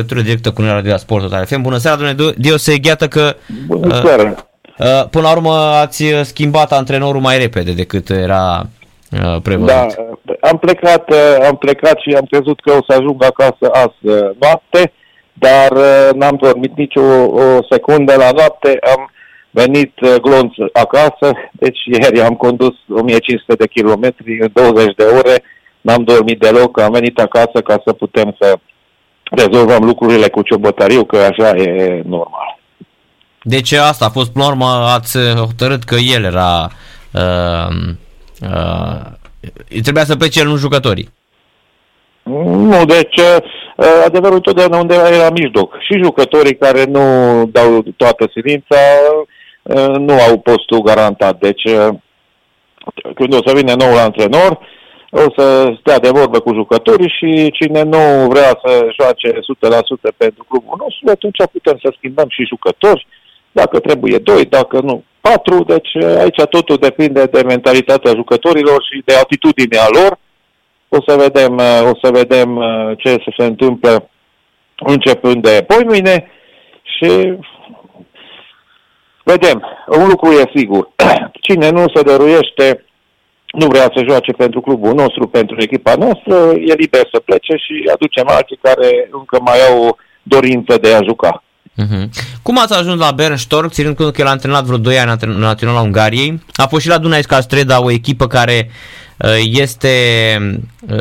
legătură directă cu noi la Sport Total FM. Bună seara, domnule Diose, iată că Bună seara. uh, până la urmă ați schimbat antrenorul mai repede decât era uh, prevăzut. Da, am plecat, uh, am plecat și am crezut că o să ajung acasă azi uh, noapte, dar uh, n-am dormit nici o, o secundă la noapte, am venit uh, glonț acasă, deci ieri am condus 1500 de kilometri în 20 de ore, n-am dormit deloc, am venit acasă ca să putem să rezolvăm lucrurile cu ciobătariu, că așa e normal. Deci asta a fost, până la urmă, ați hotărât că el era... Uh, uh, trebuia să plece el, nu jucătorii. Nu, deci uh, adevărul totdeauna undeva era mijloc. Și jucătorii care nu dau toată silința uh, nu au postul garantat. Deci uh, când o să vină noul antrenor, o să stea de vorbă cu jucătorii și cine nu vrea să joace 100% pentru clubul nostru, atunci putem să schimbăm și jucători, dacă trebuie doi, dacă nu patru, deci aici totul depinde de mentalitatea jucătorilor și de atitudinea lor. O să vedem, o să vedem ce se întâmplă începând de poimâine și vedem. Un lucru e sigur. Cine nu se dăruiește nu vrea să joace pentru clubul nostru, pentru echipa noastră, e liber să plece și aducem alții care încă mai au dorință de a juca. Uh-huh. Cum ați ajuns la Bernstork, ținând cont că el a antrenat vreo 2 ani în Naționala Ungariei? A fost și la Dunai Castreda, o echipă care este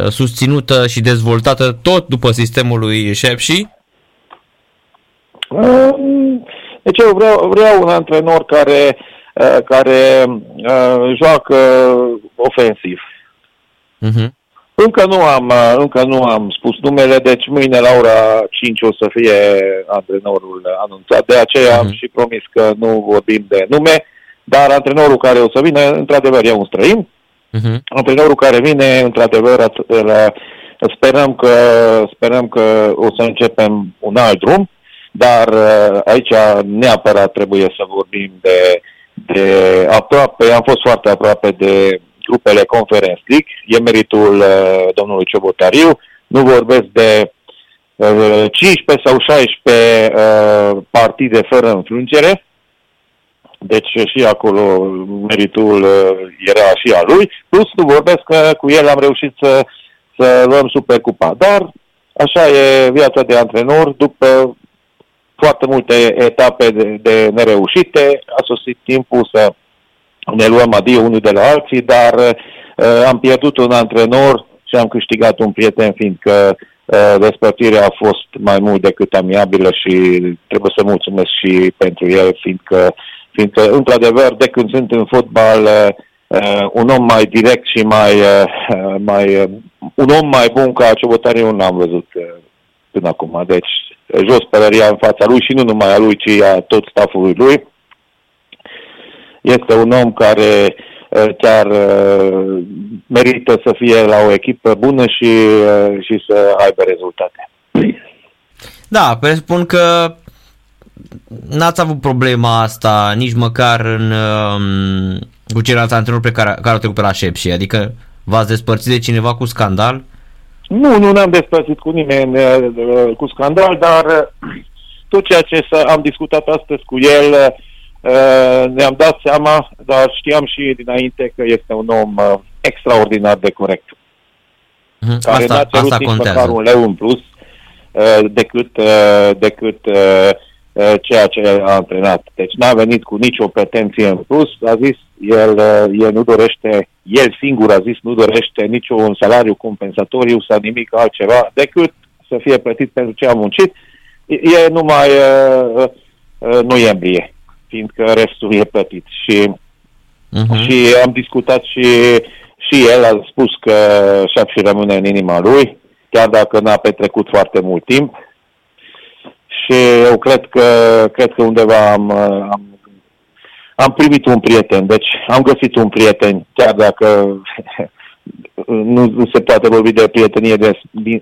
susținută și dezvoltată tot după sistemul lui Shepshi? Deci eu vreau, vreau un antrenor care care uh, joacă ofensiv. Uh-huh. Încă nu am încă nu am spus numele, deci mâine la ora 5 o să fie antrenorul anunțat. De aceea uh-huh. am și promis că nu vorbim de nume, dar antrenorul care o să vină, într-adevăr, e un străin. Uh-huh. Antrenorul care vine, într-adevăr, sperăm că, sperăm că o să începem un alt drum, dar aici neapărat trebuie să vorbim de de aproape, am fost foarte aproape de grupele Conference League, e meritul uh, domnului Ciobotariu, nu vorbesc de uh, 15 sau 16 uh, partide fără înfrângere, deci și acolo meritul uh, era și al lui, plus nu vorbesc că cu el am reușit să, să luăm Supercupa, dar așa e viața de antrenor, după foarte multe etape de, de nereușite, a sosit timpul să ne luăm adio unul de la alții, dar uh, am pierdut un antrenor și am câștigat un prieten, fiindcă uh, despărțirea a fost mai mult decât amiabilă și trebuie să mulțumesc și pentru el, fiindcă, fiindcă într-adevăr, de când sunt în fotbal, uh, un om mai direct și mai, uh, mai uh, un om mai bun ca Ciobotariu n-am văzut uh, până acum. Deci jos pălăria în fața lui și nu numai a lui, ci a tot stafului lui. Este un om care uh, chiar uh, merită să fie la o echipă bună și, uh, și să aibă rezultate. Da, presupun că n-ați avut problema asta nici măcar în, um, cu ceilalți antrenori pe care, care au trecut pe la Șepși, adică v-ați despărțit de cineva cu scandal? Nu, nu ne-am despărțit cu nimeni uh, cu scandal, dar uh, tot ceea ce am discutat astăzi cu el uh, ne-am dat seama, dar știam și dinainte că este un om extraordinar de corect. Mm-hmm. Care asta, n-a cerut asta nici contează. măcar un leu în plus decât, decât ceea ce a antrenat. Deci n-a venit cu nicio pretenție în plus, a zis, el, el nu dorește, el singur a zis, nu dorește niciun salariu compensatoriu sau nimic altceva decât să fie plătit pentru ce a muncit. E numai uh, uh, noiembrie, fiindcă restul e plătit. Și, uh-huh. și am discutat și, și el a spus că și și rămâne în inima lui, chiar dacă n-a petrecut foarte mult timp, și eu cred că, cred că undeva am, am, am primit un prieten, deci am găsit un prieten, chiar dacă nu, nu se poate vorbi de prietenie de, din,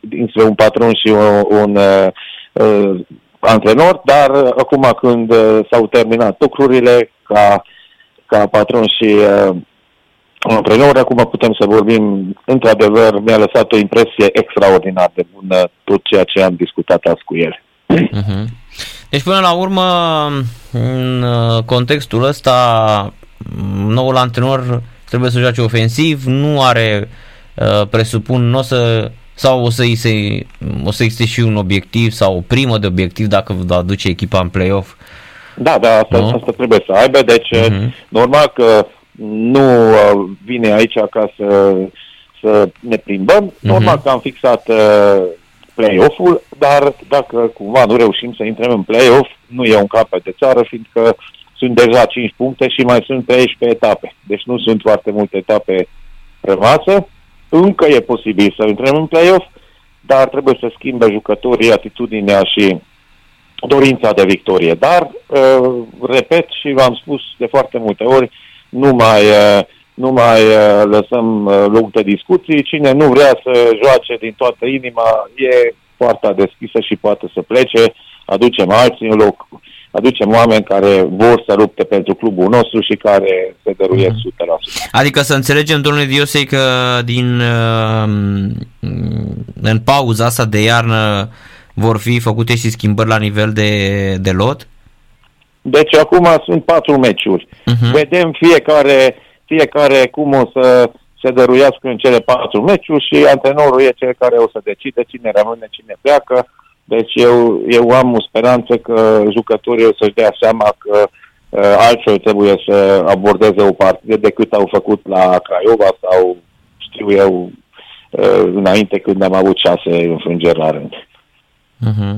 dinspre un patron și un, un uh, antrenor, dar acum când uh, s-au terminat lucrurile ca, ca patron și, uh, antrenor. Acum putem să vorbim, într-adevăr, mi-a lăsat o impresie extraordinar de bună tot ceea ce am discutat azi cu el. Uh-huh. Deci, până la urmă, în uh, contextul ăsta, noul antrenor trebuie să joace ofensiv, nu are, uh, presupun, nu o să sau o să, se, o să existe și un obiectiv sau o primă de obiectiv dacă va aduce echipa în play-off? Da, da, asta, no? asta trebuie să aibă, deci uh-huh. normal că nu uh, vine aici ca să, să ne plimbăm, uh-huh. normal că am fixat uh, play-off-ul, dar dacă cumva nu reușim să intrăm în play-off, nu e un capăt de țară, fiindcă sunt deja 5 puncte și mai sunt 13 etape. Deci nu sunt foarte multe etape rămase. Încă e posibil să intrăm în play-off, dar trebuie să schimbe jucătorii atitudinea și dorința de victorie. Dar, uh, repet și v-am spus de foarte multe ori, nu mai, uh, nu mai uh, lăsăm uh, loc de discuții. Cine nu vrea să joace din toată inima, e poarta deschisă și poate să plece. Aducem alții în loc aducem oameni care vor să lupte pentru clubul nostru și care se dăruiesc mm-hmm. 100%. Adică să înțelegem, domnule Diosei, că din, uh, în pauza asta de iarnă vor fi făcute și schimbări la nivel de, de lot? Deci acum sunt patru meciuri. Uh-huh. Vedem fiecare, fiecare cum o să se dăruiască în cele patru meciuri și antrenorul e cel care o să decide cine rămâne, cine pleacă. Deci eu, eu am o speranță că jucătorii o să-și dea seama că uh, altfel trebuie să abordeze o partidă decât au făcut la Craiova sau știu eu uh, înainte când am avut șase înfrângeri la rând. Uh-huh.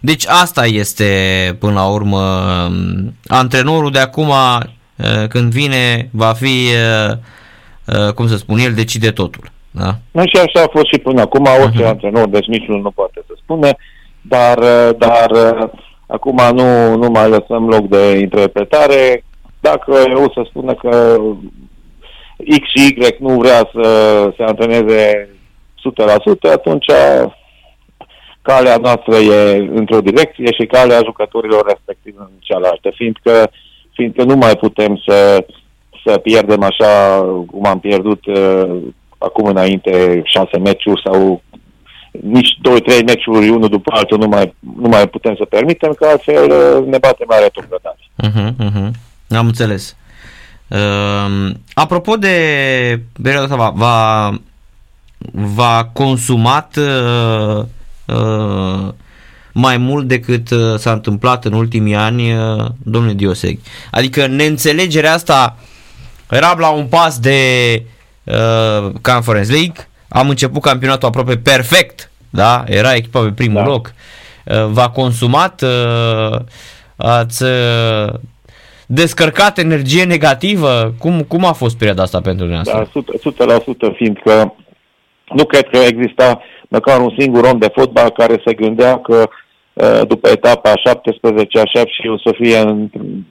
Deci asta este până la urmă antrenorul de acum uh, când vine va fi uh, uh, cum să spun, el decide totul. Da? Și așa a fost și până acum, orice uh-huh. antrenor, deci niciunul nu poate să spune dar, dar acum nu, nu mai lăsăm loc de interpretare. Dacă eu să spună că X și Y nu vrea să se antreneze 100%, atunci calea noastră e într-o direcție și calea jucătorilor respectiv în cealaltă, fiindcă, fiindcă nu mai putem să, să pierdem așa cum am pierdut uh, acum înainte șase meciuri sau nici 2-3 meciuri unul după altul nu mai, nu mai putem să permitem, că altfel uh, ne batem mare retrogradare. Uh-huh, uh-huh. Am înțeles. Uh, apropo de perioada asta, va, va, va consumat uh, uh, mai mult decât uh, s-a întâmplat în ultimii ani, uh, domnule Dioseg. Adică neînțelegerea asta era la un pas de uh, Conference League, am început campionatul aproape perfect, da? Era echipa pe primul da. loc. Uh, v-a consumat, uh, ați uh, descărcat energie negativă? Cum, cum a fost perioada asta pentru dumneavoastră? Da, 100%, 100% fiindcă nu cred că exista măcar un singur om de fotbal care se gândea că după etapa 17 așa și o să fie în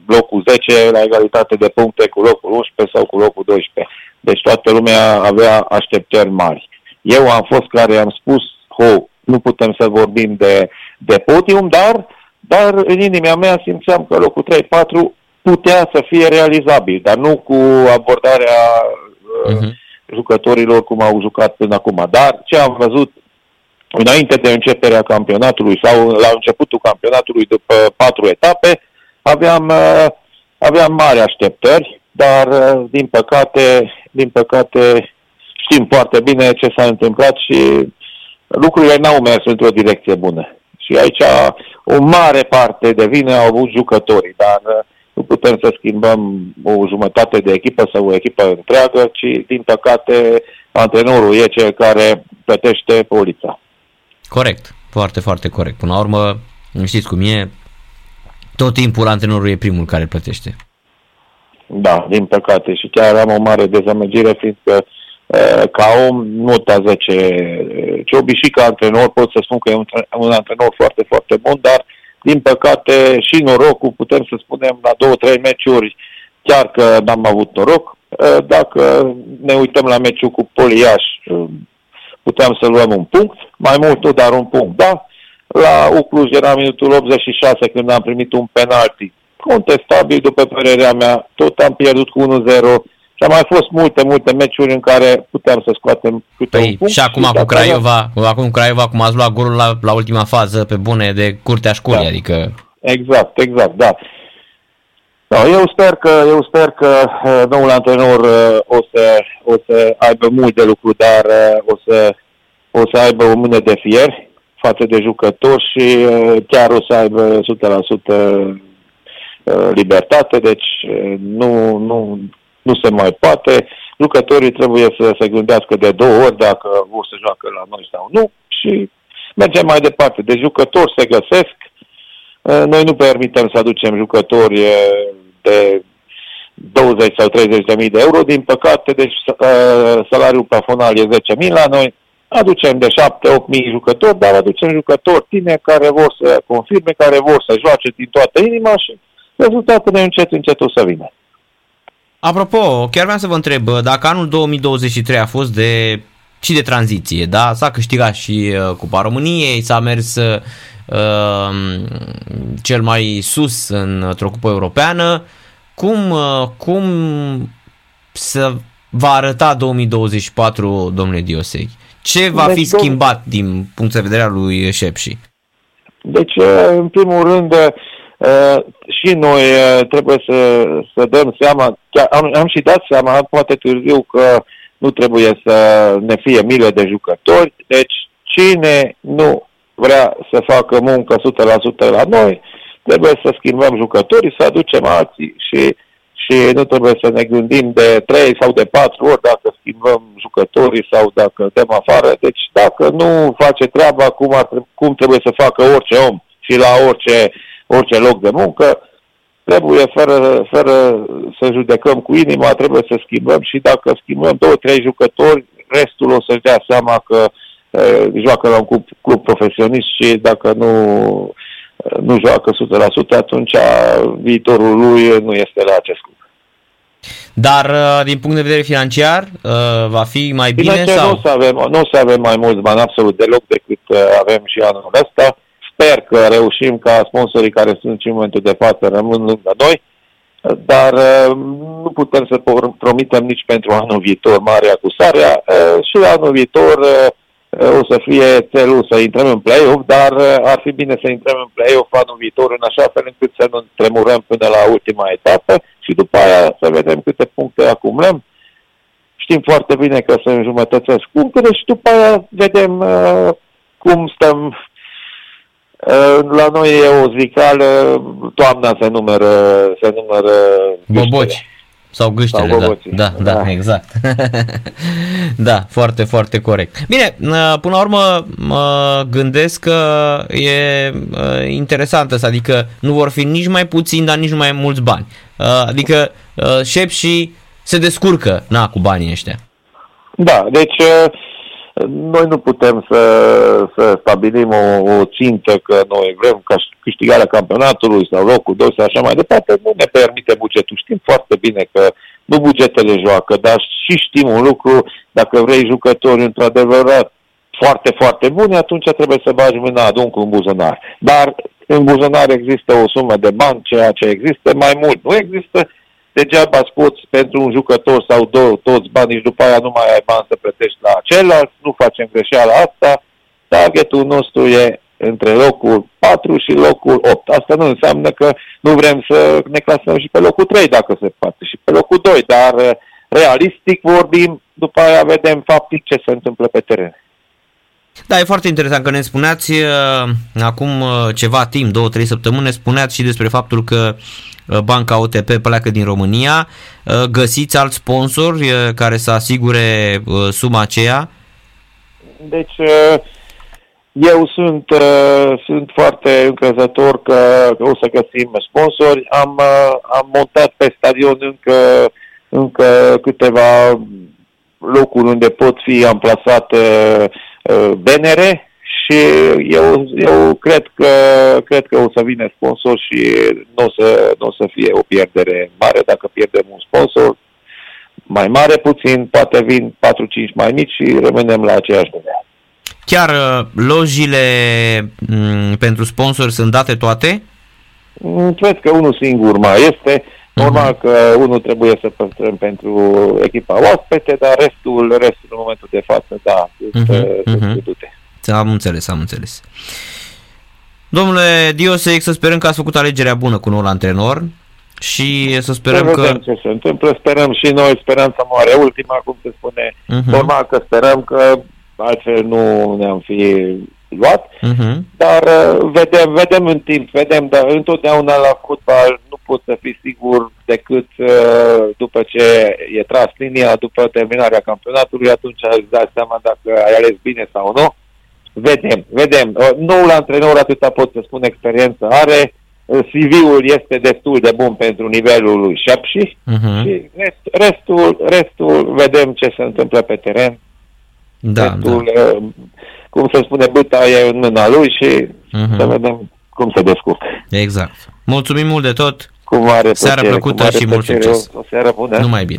locul 10 la egalitate de puncte cu locul 11 sau cu locul 12. Deci toată lumea avea așteptări mari. Eu am fost care am spus, ho, nu putem să vorbim de, de podium, dar, dar în inima mea simțeam că locul 3-4 putea să fie realizabil, dar nu cu abordarea uh-huh. jucătorilor cum au jucat până acum. Dar ce am văzut înainte de începerea campionatului sau la începutul campionatului după patru etape, aveam, uh, aveam mari așteptări, dar uh, din păcate, din păcate știm foarte bine ce s-a întâmplat și lucrurile n-au mers într-o direcție bună. Și aici o mare parte de vină au avut jucătorii, dar uh, nu putem să schimbăm o jumătate de echipă sau o echipă întreagă, ci din păcate antrenorul e cel care plătește polița. Corect, foarte, foarte corect. Până la urmă, știți cum e, tot timpul antrenorul e primul care plătește. Da, din păcate. Și chiar am o mare dezamăgire, fiindcă Eh, ca om, nota 10. Ciobi și ca antrenor pot să spun că e un, un antrenor foarte, foarte bun, dar din păcate și norocul, putem să spunem, la două, trei meciuri, chiar că n-am avut noroc. Eh, dacă ne uităm la meciul cu Poliaș, eh, puteam să luăm un punct, mai mult nu, dar un punct, da? La Ucluj era minutul 86 când am primit un penalti contestabil, după părerea mea, tot am pierdut cu 1-0 Și au mai fost multe, multe meciuri în care puteam să scoatem câte păi, un punct. Și acum și cu Craiova, acum cu Craiova, cum ați luat golul la, la ultima fază pe bune de curtea școlii, da. adică... Exact, exact, da. Da, eu sper că, eu sper că uh, noul antrenor uh, o să, o să aibă mult de lucru, dar uh, o să, o să aibă o mână de fier față de jucători și uh, chiar o să aibă 100% uh, libertate, deci uh, nu, nu, nu se mai poate. Jucătorii trebuie să se gândească de două ori dacă vor să joacă la noi sau nu și mergem mai departe. De jucători se găsesc. Noi nu permitem să aducem jucători de 20 sau 30 de mii de euro, din păcate, deci salariul plafonal e 10 mii la noi, aducem de 7-8 mii jucători, dar aducem jucători tineri care vor să confirme, care vor să joace din toată inima și rezultatele încet, încet o să vină. Apropo, chiar vreau să vă întreb, dacă anul 2023 a fost de și de tranziție, da? S-a câștigat și uh, Cupa României, s-a mers uh, cel mai sus într-o cupă europeană. Cum, uh, cum să va arăta 2024, domnule Diosei? Ce va deci, fi schimbat din punct de vedere al lui Șepși? Deci, uh, în primul rând, uh, și noi uh, trebuie să, să dăm seama, am, am și dat seama, poate târziu, că nu trebuie să ne fie milă de jucători, deci cine nu vrea să facă muncă 100% la noi, trebuie să schimbăm jucătorii, să aducem alții și și nu trebuie să ne gândim de 3 sau de 4 ori dacă schimbăm jucătorii sau dacă dăm afară. Deci dacă nu face treaba cum, ar, cum trebuie să facă orice om și la orice, orice loc de muncă, trebuie fără, fără să judecăm cu inima, trebuie să schimbăm și dacă schimbăm două, trei jucători, restul o să-și dea seama că e, joacă la un club, club profesionist și dacă nu nu joacă 100%, atunci viitorul lui nu este la acest club. Dar uh, din punct de vedere financiar uh, va fi mai bine financiar sau? Nu o, să avem, nu o să avem mai mulți bani absolut deloc decât uh, avem și anul ăsta. Sper că reușim ca sponsorii care sunt și în momentul de față rămân lângă noi, dar nu putem să promitem nici pentru anul viitor marea cu sarea și anul viitor o să fie țelul să intrăm în play-off, dar ar fi bine să intrăm în play-off anul viitor în așa fel încât să nu tremurăm până la ultima etapă și după aia să vedem câte puncte acumulăm. Știm foarte bine că se înjumătățesc punctele și după aia vedem uh, cum stăm. Uh, la noi e o zicală, toamna se numără, se numără Boboci. Sau gâștele, Sau da, da, da, da, exact. da, foarte, foarte corect. Bine, uh, până la urmă mă gândesc că e uh, interesant asta, adică nu vor fi nici mai puțini, dar nici mai mulți bani. Uh, adică șep și se descurcă, na, cu banii ăștia. Da, deci noi nu putem să, să stabilim o, o țintă că noi vrem ca câștigarea campionatului sau locul 2 sau așa mai departe. Nu ne permite bugetul. Știm foarte bine că nu bugetele joacă, dar și știm un lucru, dacă vrei jucători într-adevăr foarte, foarte buni, atunci trebuie să bagi mâna aduncul în buzunar. Dar în buzunar există o sumă de bani, ceea ce există mai mult. Nu există degeaba scoți pentru un jucător sau două toți banii și după aia nu mai ai bani să plătești la celălalt, nu facem greșeala asta. Targetul nostru e între locul 4 și locul 8. Asta nu înseamnă că nu vrem să ne clasăm și pe locul 3 dacă se poate și pe locul 2, dar uh, realistic vorbim, după aia vedem faptic ce se întâmplă pe teren. Da, e foarte interesant că ne spuneați uh, acum uh, ceva timp, două, trei săptămâni, ne spuneați și despre faptul că uh, banca OTP pleacă din România. Uh, găsiți alți sponsori uh, care să asigure uh, suma aceea? Deci, uh, eu sunt, uh, sunt foarte încrezător că o să găsim sponsori. Am, uh, am montat pe stadion încă, încă câteva locuri unde pot fi amplasate uh, benere și eu, eu cred, că, cred că o să vină sponsor și nu o să, n-o să fie o pierdere mare dacă pierdem un sponsor mai mare puțin, poate vin 4-5 mai mici și rămânem la aceeași numere. Chiar uh, lojile m- mm, pentru sponsori sunt date toate? Mm, cred că unul singur mai este, Normal că unul trebuie să păstrăm pentru echipa oaspete, dar restul, restul în momentul de față, da, este uh-huh, uh-huh. Am înțeles, am înțeles. Domnule Dioseic, să sperăm că ați făcut alegerea bună cu noul antrenor și să sperăm să că... ce se întâmplă, sperăm și noi, speranța moare ultima, cum se spune. Uh-huh. Normal că sperăm că altfel nu ne-am fi luat, uh-huh. dar uh, vedem, vedem în timp, vedem, dar întotdeauna la fotbal nu poți să fii sigur decât uh, după ce e tras linia, după terminarea campionatului, atunci îți dai seama dacă ai ales bine sau nu. Vedem, vedem. Uh, noul antrenor, atâta pot să spun, experiență are, CV-ul este destul de bun pentru nivelul lui Șepșiș uh-huh. și rest, restul, restul vedem ce se întâmplă pe teren. Da, restul, da. Uh, cum se spune, băta e în mâna lui și uh-huh. să vedem cum se descurcă. Exact. Mulțumim mult de tot. Cu mare Seara plăcută și mult succes. O seară bună. Numai bine.